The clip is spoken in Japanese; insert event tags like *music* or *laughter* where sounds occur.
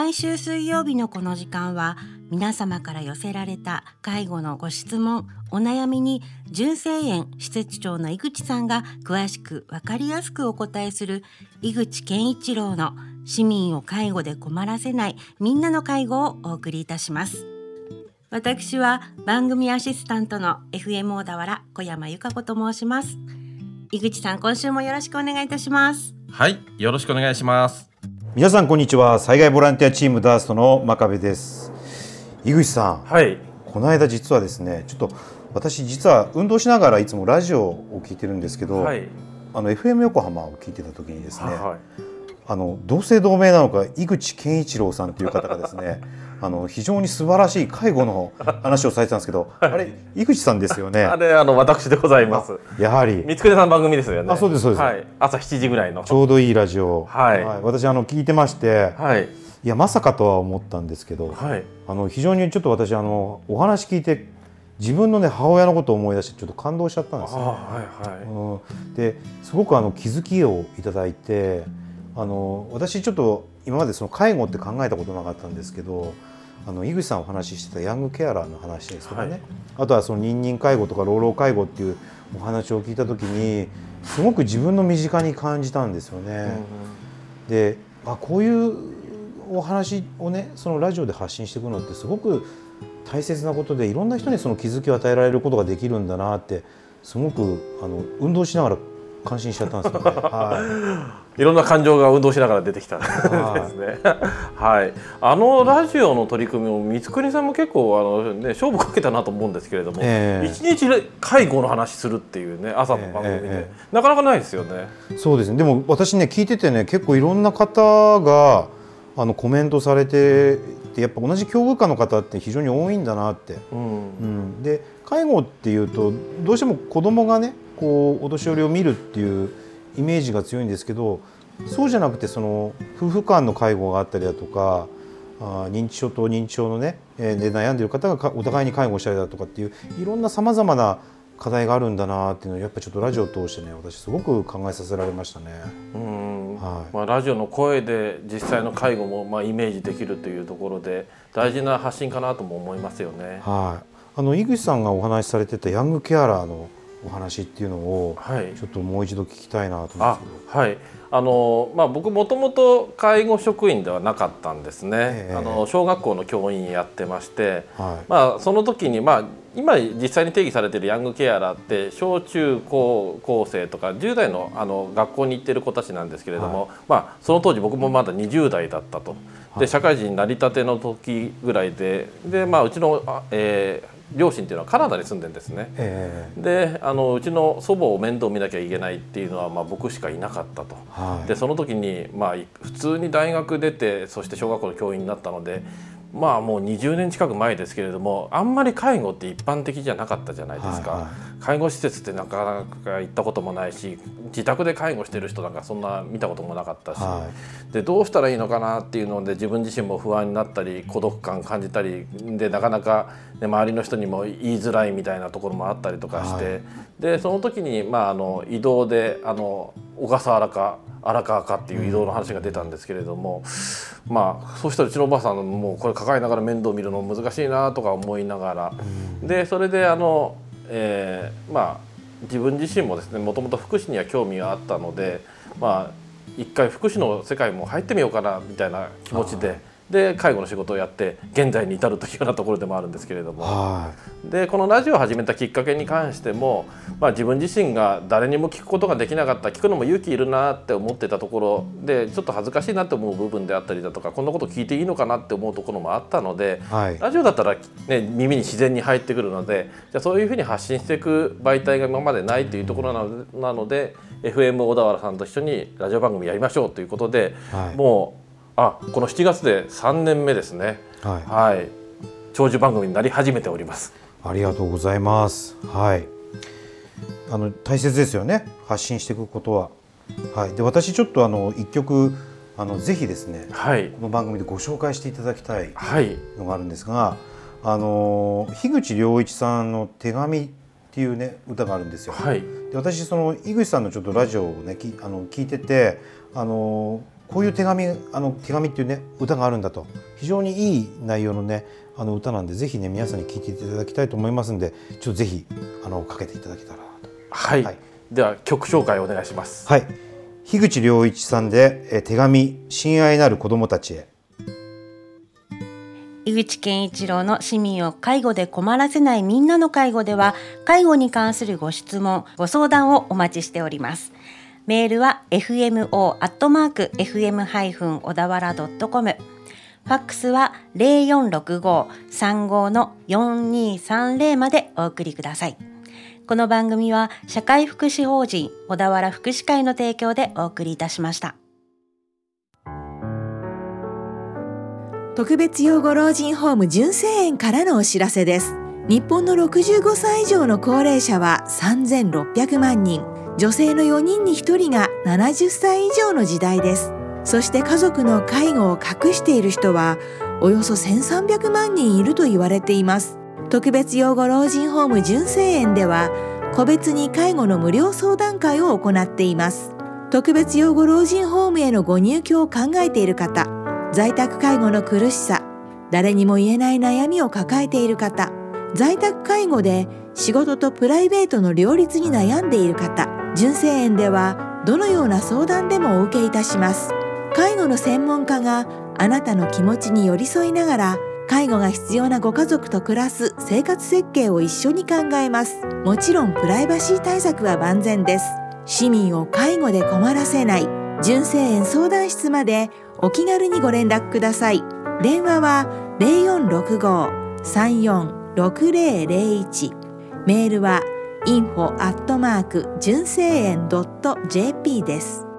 毎週水曜日のこの時間は皆様から寄せられた介護のご質問お悩みに純正園施設長の井口さんが詳しく分かりやすくお答えする井口健一郎の市民を介護で困らせないみんなの介護をお送りいたします。私は番組アシスタントの FM 小田原小山由香子と申します。井口さん今週もよろしくお願いいたします。はいよろしくお願いします。皆さんこんにちは。災害ボランティアチームダーストの真壁です。井口さんはい。この間実はですねちょっと私実は運動しながらいつもラジオを聞いてるんですけど、はい。あの FM 横浜を聞いてた時にですね、はあの同姓同名なのか井口健一郎さんという方がですね *laughs* あの非常に素晴らしい介護の *laughs* 話をされてたんですけど、あれ井口さんですよね。い *laughs* あれあの私でございます。やはり。三つさん番組ですよね。あそうですそうです。はい。朝7時ぐらいの。ちょうどいいラジオ、はい。私あの聞いてまして、はい。いやまさかとは思ったんですけど、はい。あの非常にちょっと私あのお話聞いて自分のね母親のことを思い出してちょっと感動しちゃったんあですよ。はいはい。うん、ですごくあの気づきをいただいてあの私ちょっと今までその介護って考えたことなかったんですけどあの井口さんお話ししてたヤングケアラーの話ですとかね、はい。あとはその認認介護とか老老介護っていうお話を聞いた時にすごく自分の身近に感じたんですよね。であこういうお話をねそのラジオで発信していくのってすごく大切なことでいろんな人にその気づきを与えられることができるんだなってすごくあの運動しながら感心しちゃったんですよね。*laughs* はいろんな感情が運動しながら出てきたんですはいね。*laughs* はい。あのラジオの取り組みを三つくねさんも結構あのね勝負かけたなと思うんですけれども、一、ええ日で介護の話するっていうね朝の番組で、えええなかなかないですよね。そうですねでも私ね聞いててね結構いろんな方があのコメントされててやっぱ同じ境遇下の方って非常に多いんだなって。うん。うん、で介護っていうとどうしても子供がねこうお年寄りを見るっていうイメージが強いんですけどそうじゃなくてその夫婦間の介護があったりだとかあー認知症と認知症のね、えーで悩んでる方がかお互いに介護したりだとかっていういろんなさまざまな課題があるんだなっていうのをやっぱちょっとラジオを通してね私すごく考えさせられましたね。うんはいまあ、ラジオの声で実際の介護もまあイメージできるというところで大事な発信かなとも思いますよね。はい、あの井口さんがお話しされてたヤングケアラーのお話っていうのをはいちょっともう一度聞きたいなと思うんあですけど。はいあのまあ、僕もともと介護職員ではなかったんですね、ええ。あの小学校の教員やってまして、はい。まあ、その時に、まあ、今実際に定義されているヤングケアラーって小中高校生とか10代のあの学校に行ってる子たちなんですけれども、まあ、その当時僕もまだ20代だったと。で社会人になりたての時ぐらいでで、まあ、うちの、あえー両親っていうのはカナダに住んでるんですね。ええであのうちの祖母を面倒見なきゃいけないっていうのは、まあ、僕しかいなかったと。はいでその時に、まあ、い普通に大学出てそして小学校の教員になったのでまあもう20年近く前ですけれどもあんまり介護って一般的じゃなかったじゃないですか、はいは介護施設ってなかなか行ったこともないし自宅で介護してる人なんかそんな見たこともなかったし、はでどうしたらいいのかなっていうので自分自身も不安になったり孤独感感じたりでなかなか、ね、周りの人にも言いづらいみたいなところもあったりとかして、はい。でその時に、まあ、あの移動であの小笠原か荒川かっていう移動の話が出たんですけれども、まあそうしたらうちのおばあさんもうこれ抱えながら面倒見るの難しいなとか思いながら、でそれであの、えーまあ自分自身もですねもともと福祉には興味があったのでまあ一回福祉の世界も入ってみようかなみたいな気持ちで。で介護の仕事をやって現在に至るというようなところでもあるんですけれども、はでこのラジオを始めたきっかけに関しても、まあ、自分自身が誰にも聞くことができなかった聞くのも勇気いるなって思ってたところでちょっと恥ずかしいなって思う部分であったりだとかこんなこと聞いていいのかなって思うところもあったので、いはい。ラジオだったら、ね、耳に自然に入ってくるのでじゃあそういうふうに発信していく媒体が今までないというところなのでなので FM 小田原さんと一緒にラジオ番組やりましょうということで、はい。もうあこの7月で3年目ですね。はいはい長寿番組になり始めております。ありがとうございます。はい。あの大切ですよね。発信していくことは。はい。で私ちょっとあの一曲あのぜひですねはいこの番組でご紹介していただきたいはいのがあるんですが、あの樋口良一さんの手紙っていうね歌があるんですよ。はいで私その井口さんのちょっとラジオをねきあの聞いててあのこういう手紙あの手紙っていうね歌があるんだと。非常にいい内容のねあの歌なんでぜひね皆さんに聴いていただきたいと思いますんでちょっとぜひあのかけていただけたらなと。はい、はい。では曲紹介お願いします。はい。樋口良一さんでえー手紙親愛なる子供たちへ。井口健一郎の市民を介護で困らせないみんなの介護では介護に関するご質問ご相談をお待ちしておりますメールは fmo アットマーク fm ハイフン小田原ドットコムファックスは0465-35の4230までお送りください。この番組は社会福祉法人小田原福祉会の提供でお送りいたしました。特別養護老人ホーム純正園からのお知らせです。日本の65歳以上の高齢者は3600万人。女性の4人に1人が70歳以上の時代です。そして家族の介護を隠している人はおよそ1300万人いると言われています。特別養護老人ホーム純正園では個別に介護の無料相談会を行っています。特別養護老人ホームへのご入居を考えている方在宅介護の苦しさ誰にも言えない悩みを抱えている方在宅介護で仕事とプライベートの両立に悩んでいる方純正園ではどのような相談でもお受けいたします。介護の専門家があなたの気持ちに寄り添いながら介護が必要なご家族と暮らす生活設計を一緒に考えます。もちろんプライバシー対策は万全です。市民を介護で困らせない。純正園相談室までお気軽にご連絡ください。電話は0465-346001メールは info アットマーク純正園 .jp です。